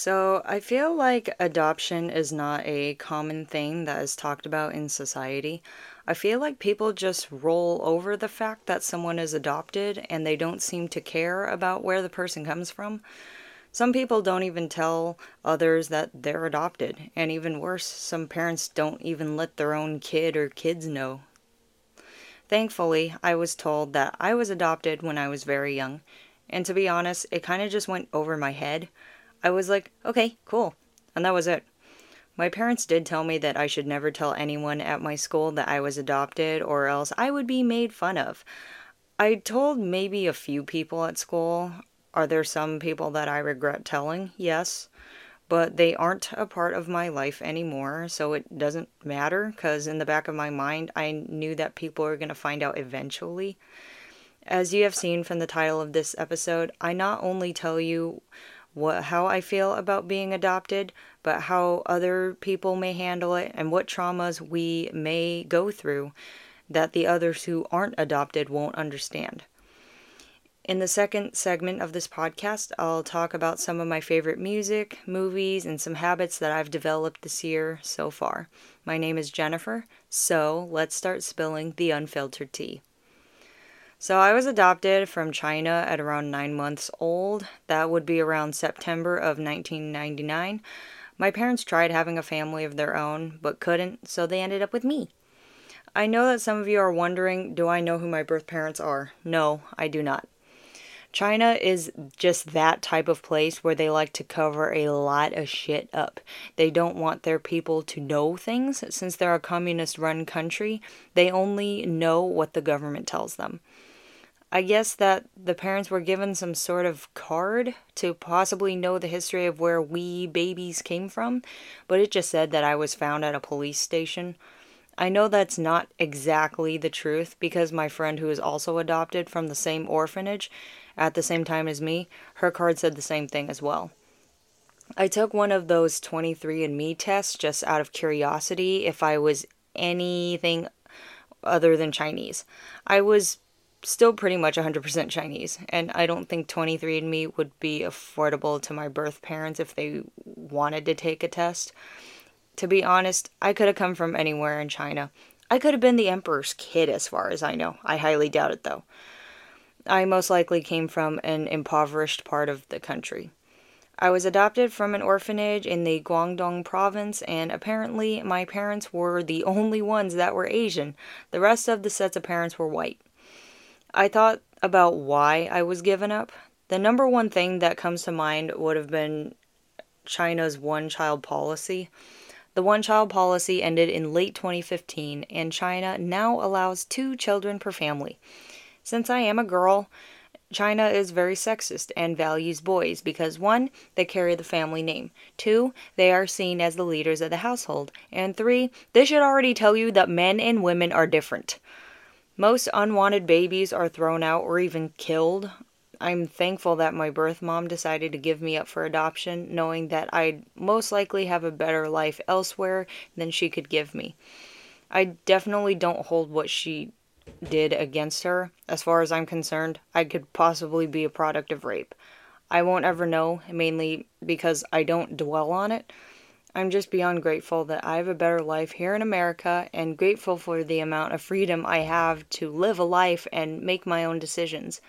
So, I feel like adoption is not a common thing that is talked about in society. I feel like people just roll over the fact that someone is adopted and they don't seem to care about where the person comes from. Some people don't even tell others that they're adopted, and even worse, some parents don't even let their own kid or kids know. Thankfully, I was told that I was adopted when I was very young, and to be honest, it kind of just went over my head. I was like, okay, cool. And that was it. My parents did tell me that I should never tell anyone at my school that I was adopted or else I would be made fun of. I told maybe a few people at school. Are there some people that I regret telling? Yes. But they aren't a part of my life anymore, so it doesn't matter because in the back of my mind, I knew that people were going to find out eventually. As you have seen from the title of this episode, I not only tell you what how I feel about being adopted, but how other people may handle it and what traumas we may go through that the others who aren't adopted won't understand. In the second segment of this podcast, I'll talk about some of my favorite music, movies, and some habits that I've developed this year so far. My name is Jennifer, so let's start spilling the unfiltered tea. So I was adopted from China at around nine months old. That would be around September of 1999. My parents tried having a family of their own, but couldn't, so they ended up with me. I know that some of you are wondering do I know who my birth parents are? No, I do not. China is just that type of place where they like to cover a lot of shit up. They don't want their people to know things. Since they're a communist run country, they only know what the government tells them. I guess that the parents were given some sort of card to possibly know the history of where we babies came from, but it just said that I was found at a police station. I know that's not exactly the truth because my friend who is also adopted from the same orphanage at the same time as me, her card said the same thing as well. I took one of those 23andMe tests just out of curiosity if I was anything other than Chinese. I was still pretty much 100% Chinese, and I don't think 23andMe would be affordable to my birth parents if they wanted to take a test. To be honest, I could have come from anywhere in China. I could have been the emperor's kid, as far as I know. I highly doubt it, though. I most likely came from an impoverished part of the country. I was adopted from an orphanage in the Guangdong province, and apparently my parents were the only ones that were Asian. The rest of the sets of parents were white. I thought about why I was given up. The number one thing that comes to mind would have been China's one child policy. The one child policy ended in late 2015, and China now allows two children per family. Since I am a girl, China is very sexist and values boys because one, they carry the family name, two, they are seen as the leaders of the household, and three, this should already tell you that men and women are different. Most unwanted babies are thrown out or even killed. I'm thankful that my birth mom decided to give me up for adoption, knowing that I'd most likely have a better life elsewhere than she could give me. I definitely don't hold what she did against her. As far as I'm concerned, I could possibly be a product of rape. I won't ever know, mainly because I don't dwell on it. I'm just beyond grateful that I have a better life here in America and grateful for the amount of freedom I have to live a life and make my own decisions.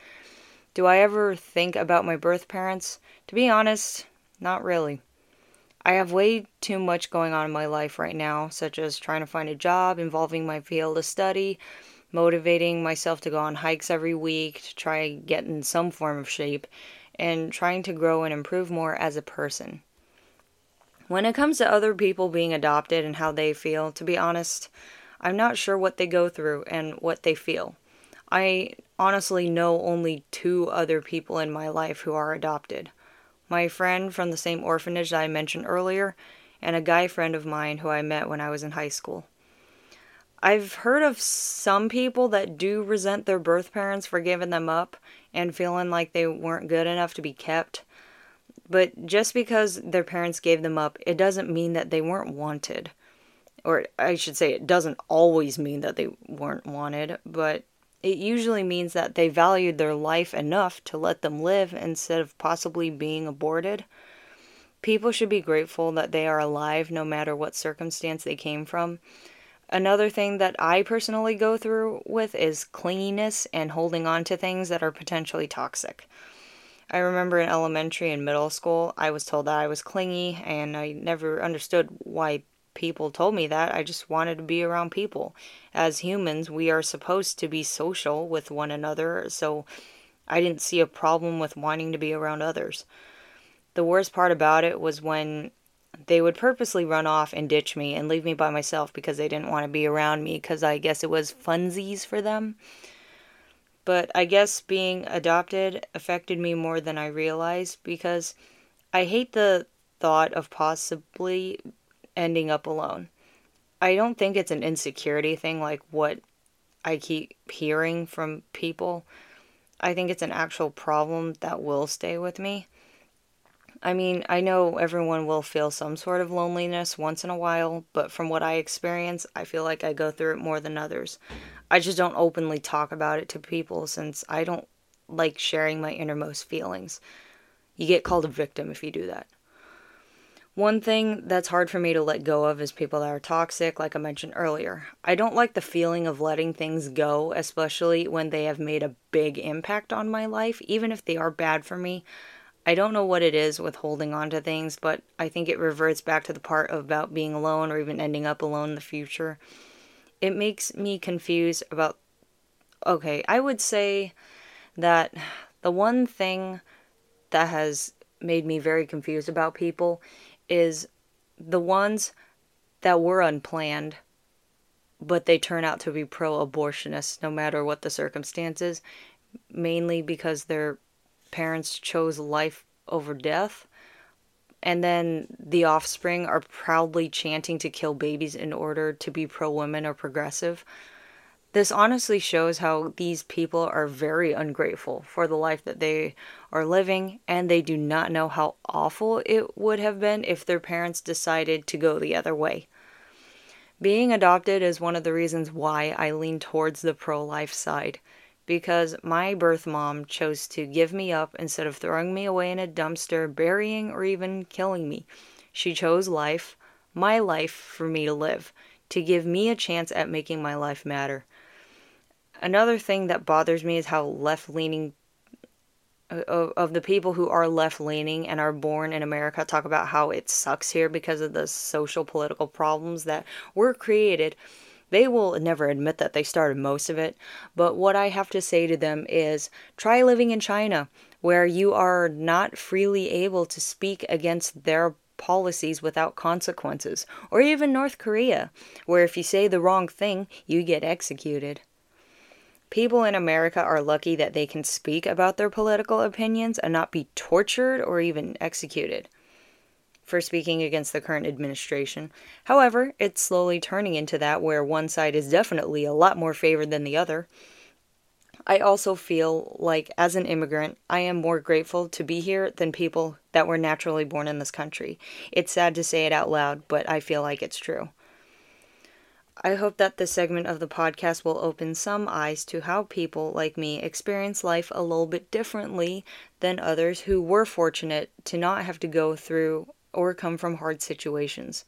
Do I ever think about my birth parents? To be honest, not really. I have way too much going on in my life right now, such as trying to find a job involving my field of study, motivating myself to go on hikes every week to try get in some form of shape, and trying to grow and improve more as a person. When it comes to other people being adopted and how they feel, to be honest, I'm not sure what they go through and what they feel. I honestly know only two other people in my life who are adopted my friend from the same orphanage that I mentioned earlier, and a guy friend of mine who I met when I was in high school. I've heard of some people that do resent their birth parents for giving them up and feeling like they weren't good enough to be kept. But just because their parents gave them up, it doesn't mean that they weren't wanted. Or I should say, it doesn't always mean that they weren't wanted, but it usually means that they valued their life enough to let them live instead of possibly being aborted. People should be grateful that they are alive no matter what circumstance they came from. Another thing that I personally go through with is clinginess and holding on to things that are potentially toxic. I remember in elementary and middle school, I was told that I was clingy, and I never understood why people told me that. I just wanted to be around people. As humans, we are supposed to be social with one another, so I didn't see a problem with wanting to be around others. The worst part about it was when they would purposely run off and ditch me and leave me by myself because they didn't want to be around me because I guess it was funsies for them. But I guess being adopted affected me more than I realized because I hate the thought of possibly ending up alone. I don't think it's an insecurity thing like what I keep hearing from people. I think it's an actual problem that will stay with me. I mean, I know everyone will feel some sort of loneliness once in a while, but from what I experience, I feel like I go through it more than others. I just don't openly talk about it to people since I don't like sharing my innermost feelings. You get called a victim if you do that. One thing that's hard for me to let go of is people that are toxic, like I mentioned earlier. I don't like the feeling of letting things go, especially when they have made a big impact on my life, even if they are bad for me. I don't know what it is with holding on to things, but I think it reverts back to the part about being alone or even ending up alone in the future. It makes me confused about. Okay, I would say that the one thing that has made me very confused about people is the ones that were unplanned, but they turn out to be pro abortionists no matter what the circumstances, mainly because they're parents chose life over death. And then the offspring are proudly chanting to kill babies in order to be pro women or progressive. This honestly shows how these people are very ungrateful for the life that they are living, and they do not know how awful it would have been if their parents decided to go the other way. Being adopted is one of the reasons why I lean towards the pro life side because my birth mom chose to give me up instead of throwing me away in a dumpster, burying, or even killing me. She chose life, my life, for me to live, to give me a chance at making my life matter. Another thing that bothers me is how left leaning uh, of the people who are left leaning and are born in America talk about how it sucks here because of the social political problems that were created they will never admit that they started most of it, but what I have to say to them is try living in China, where you are not freely able to speak against their policies without consequences, or even North Korea, where if you say the wrong thing, you get executed. People in America are lucky that they can speak about their political opinions and not be tortured or even executed for speaking against the current administration. However, it's slowly turning into that where one side is definitely a lot more favored than the other. I also feel like, as an immigrant, I am more grateful to be here than people that were naturally born in this country. It's sad to say it out loud, but I feel like it's true. I hope that this segment of the podcast will open some eyes to how people like me experience life a little bit differently than others who were fortunate to not have to go through or come from hard situations.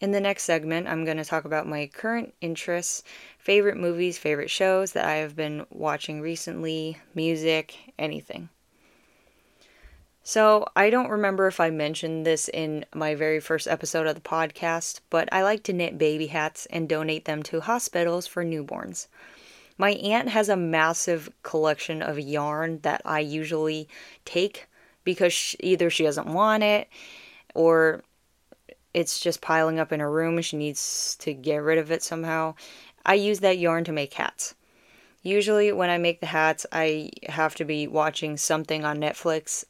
In the next segment, I'm going to talk about my current interests, favorite movies, favorite shows that I have been watching recently, music, anything. So, I don't remember if I mentioned this in my very first episode of the podcast, but I like to knit baby hats and donate them to hospitals for newborns. My aunt has a massive collection of yarn that I usually take because she, either she doesn't want it or it's just piling up in her room and she needs to get rid of it somehow. I use that yarn to make hats. Usually, when I make the hats, I have to be watching something on Netflix.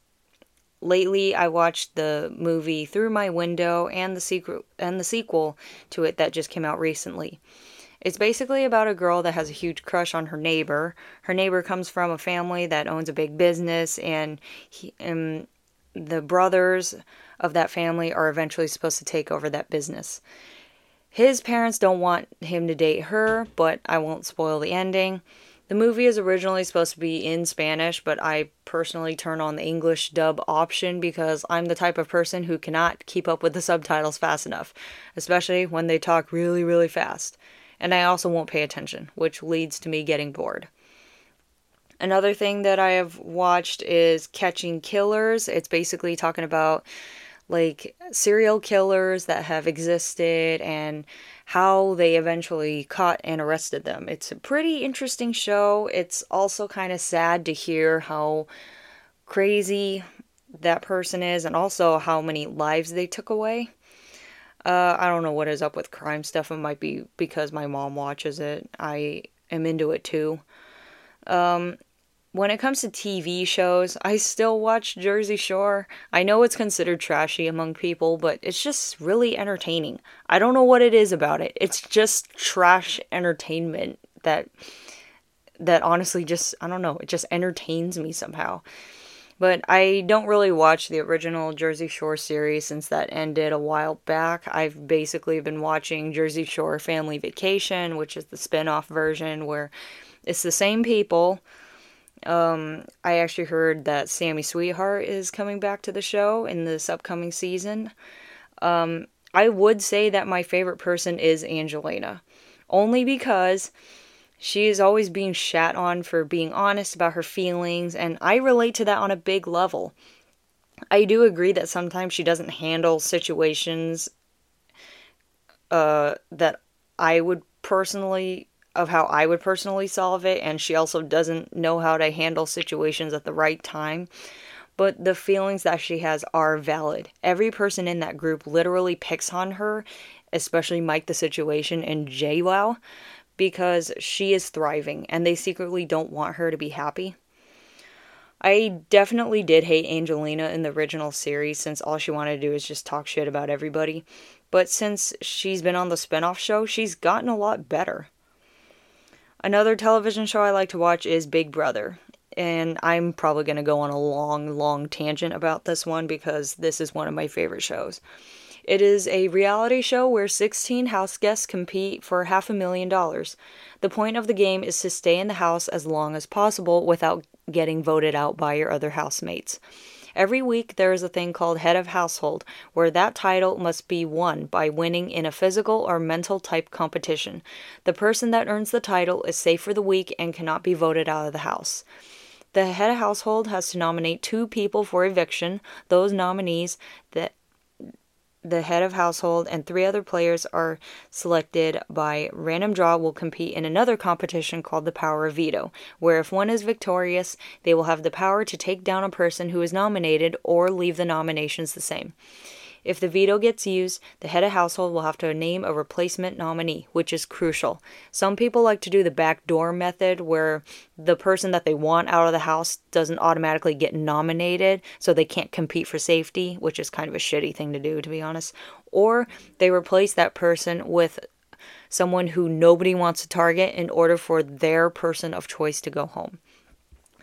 Lately, I watched the movie Through My Window and the sequel and the sequel to it that just came out recently. It's basically about a girl that has a huge crush on her neighbor. Her neighbor comes from a family that owns a big business, and, he, and um, the brothers of that family are eventually supposed to take over that business. His parents don't want him to date her, but I won't spoil the ending. The movie is originally supposed to be in Spanish, but I personally turn on the English dub option because I'm the type of person who cannot keep up with the subtitles fast enough, especially when they talk really, really fast. And I also won't pay attention, which leads to me getting bored. Another thing that I have watched is Catching Killers. It's basically talking about like serial killers that have existed and how they eventually caught and arrested them. It's a pretty interesting show. It's also kind of sad to hear how crazy that person is and also how many lives they took away. Uh, I don't know what is up with crime stuff. It might be because my mom watches it. I am into it too. Um, when it comes to TV shows, I still watch Jersey Shore. I know it's considered trashy among people, but it's just really entertaining. I don't know what it is about it. It's just trash entertainment that that honestly just I don't know, it just entertains me somehow. But I don't really watch the original Jersey Shore series since that ended a while back. I've basically been watching Jersey Shore Family Vacation, which is the spin-off version where it's the same people um, I actually heard that Sammy Sweetheart is coming back to the show in this upcoming season. Um, I would say that my favorite person is Angelina, only because she is always being shat on for being honest about her feelings, and I relate to that on a big level. I do agree that sometimes she doesn't handle situations uh, that I would personally of how I would personally solve it, and she also doesn't know how to handle situations at the right time. But the feelings that she has are valid. Every person in that group literally picks on her, especially Mike the Situation and JWoww, because she is thriving and they secretly don't want her to be happy. I definitely did hate Angelina in the original series since all she wanted to do is just talk shit about everybody. But since she's been on the spinoff show, she's gotten a lot better. Another television show I like to watch is Big Brother. And I'm probably going to go on a long, long tangent about this one because this is one of my favorite shows. It is a reality show where 16 house guests compete for half a million dollars. The point of the game is to stay in the house as long as possible without getting voted out by your other housemates. Every week there is a thing called head of household, where that title must be won by winning in a physical or mental type competition. The person that earns the title is safe for the week and cannot be voted out of the house. The head of household has to nominate two people for eviction. Those nominees that the head of household, and three other players are selected by random draw will compete in another competition called the Power of Veto, where if one is victorious, they will have the power to take down a person who is nominated or leave the nominations the same. If the veto gets used, the head of household will have to name a replacement nominee, which is crucial. Some people like to do the backdoor method where the person that they want out of the house doesn't automatically get nominated, so they can't compete for safety, which is kind of a shitty thing to do, to be honest. Or they replace that person with someone who nobody wants to target in order for their person of choice to go home.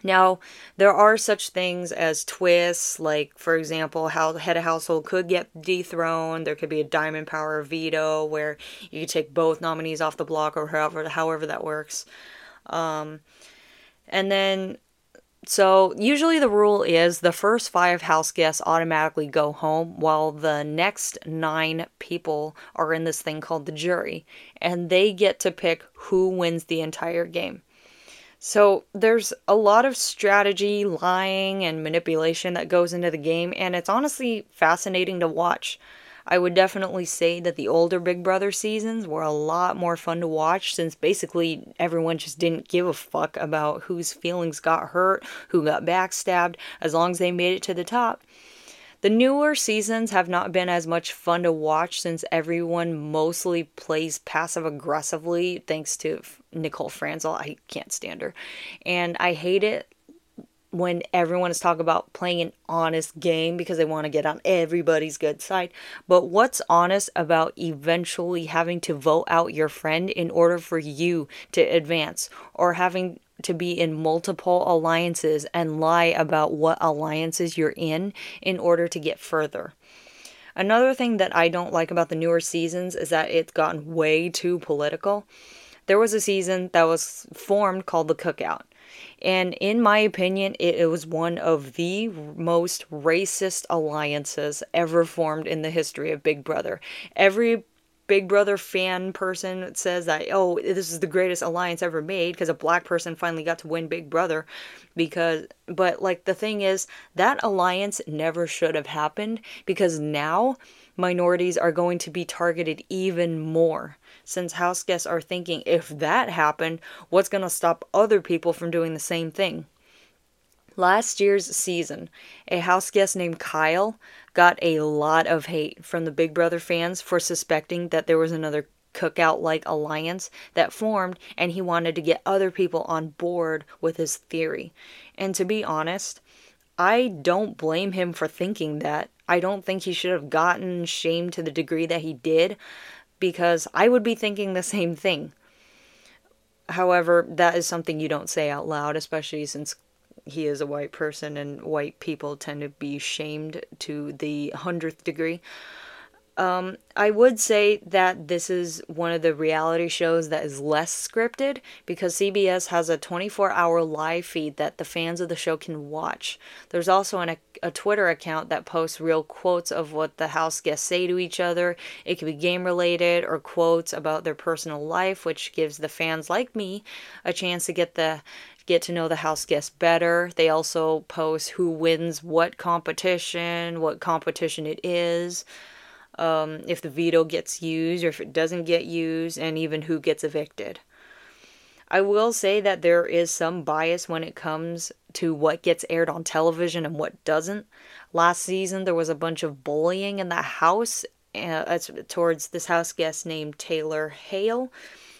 Now, there are such things as twists, like, for example, how the head of household could get dethroned. There could be a diamond power veto where you could take both nominees off the block or however, however that works. Um, and then, so usually the rule is the first five house guests automatically go home while the next nine people are in this thing called the jury. And they get to pick who wins the entire game. So there's a lot of strategy, lying, and manipulation that goes into the game, and it's honestly fascinating to watch. I would definitely say that the older Big Brother seasons were a lot more fun to watch since basically everyone just didn't give a fuck about whose feelings got hurt, who got backstabbed, as long as they made it to the top. The newer seasons have not been as much fun to watch since everyone mostly plays passive aggressively, thanks to Nicole Franzel. I can't stand her. And I hate it when everyone is talking about playing an honest game because they want to get on everybody's good side. But what's honest about eventually having to vote out your friend in order for you to advance or having to be in multiple alliances and lie about what alliances you're in in order to get further. Another thing that I don't like about the newer seasons is that it's gotten way too political. There was a season that was formed called the Cookout. And in my opinion, it, it, was one of the most racist alliances ever formed in the history of Big Brother. Every Big Brother fan person says that, oh, this is the greatest alliance ever made because a black person finally got to win Big Brother. Because, but like the thing is, that alliance never should have happened because now minorities are going to be targeted even more. Since house guests are thinking, if that happened, what's going to stop other people from doing the same thing? Last year's season, a house guest named Kyle got a lot of hate from the Big Brother fans for suspecting that there was another cookout like alliance that formed and he wanted to get other people on board with his theory. And to be honest, I don't blame him for thinking that. I don't think he should have gotten shamed to the degree that he did because I would be thinking the same thing. However, that is something you don't say out loud, especially since he is a white person and white people tend to be shamed to the hundredth degree. Um, I would say that this is one of the reality shows that is less scripted because CBS has a 24 hour live feed that the fans of the show can watch. There's also an, a Twitter account that posts real quotes of what the house guests say to each other. It could be game related or quotes about their personal life, which gives the fans like me a chance to get the get to know the house guests better. They also post who wins what competition, what competition it is, um, if the veto gets used or if it doesn't get used, and even who gets evicted. I will say that there is some bias when it comes to what gets aired on television and what doesn't. Last season, there was a bunch of bullying in the house uh, towards this house guest named Taylor Hale.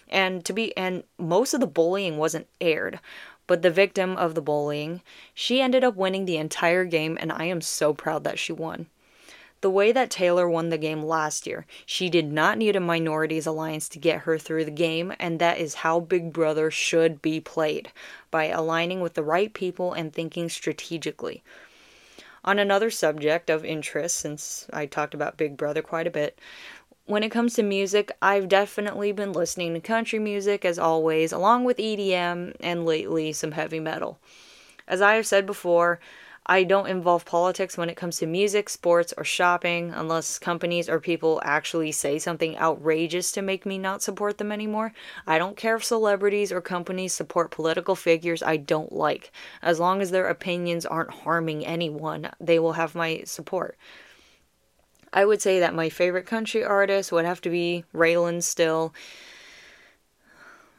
And to be and most of the bullying wasn't aired, but the victim of the bullying, she ended up winning the entire game, and I am so proud that she won. The way that Taylor won the game last year, she did not need a minorities alliance to get her through the game, and that is how Big Brother should be played by aligning with the right people and thinking strategically. On another subject of interest, since I talked about Big Brother quite a bit, when it comes to music, I've definitely been listening to country music as always, along with EDM and lately some heavy metal. As I have said before, I don't involve politics when it comes to music, sports, or shopping unless companies or people actually say something outrageous to make me not support them anymore. I don't care if celebrities or companies support political figures I don't like. As long as their opinions aren't harming anyone, they will have my support. I would say that my favorite country artist would have to be Raylan Still,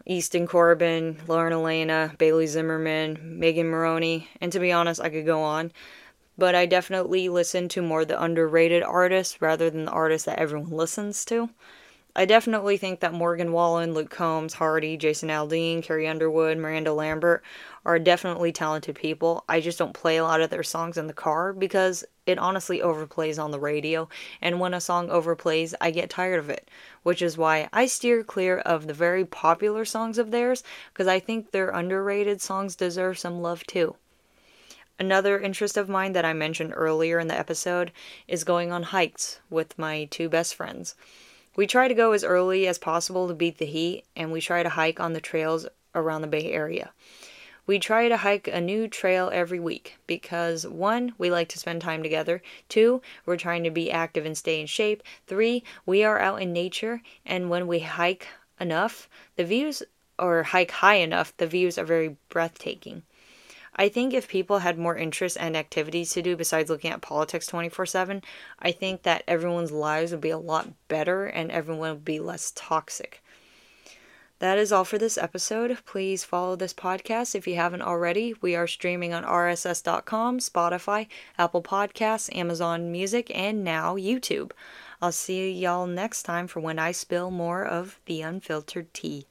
Easton Corbin, Lauren Alaina, Bailey Zimmerman, Megan Moroney, and to be honest, I could go on. But I definitely listen to more the underrated artists rather than the artists that everyone listens to. I definitely think that Morgan Wallen, Luke Combs, Hardy, Jason Aldean, Carrie Underwood, Miranda Lambert are definitely talented people. I just don't play a lot of their songs in the car because it honestly overplays on the radio, and when a song overplays, I get tired of it, which is why I steer clear of the very popular songs of theirs because I think their underrated songs deserve some love too. Another interest of mine that I mentioned earlier in the episode is going on hikes with my two best friends. We try to go as early as possible to beat the heat, and we try to hike on the trails around the Bay Area. We try to hike a new trail every week because one, we like to spend time together. Two, we're trying to be active and stay in shape. Three, we are out in nature, and when we hike enough, the views, or hike high enough, the views are very breathtaking. I think if people had more interests and activities to do besides looking at politics 24 7, I think that everyone's lives would be a lot better and everyone would be less toxic. That is all for this episode. Please follow this podcast if you haven't already. We are streaming on rss.com, Spotify, Apple Podcasts, Amazon Music, and now YouTube. I'll see y'all next time for when I spill more of the unfiltered tea.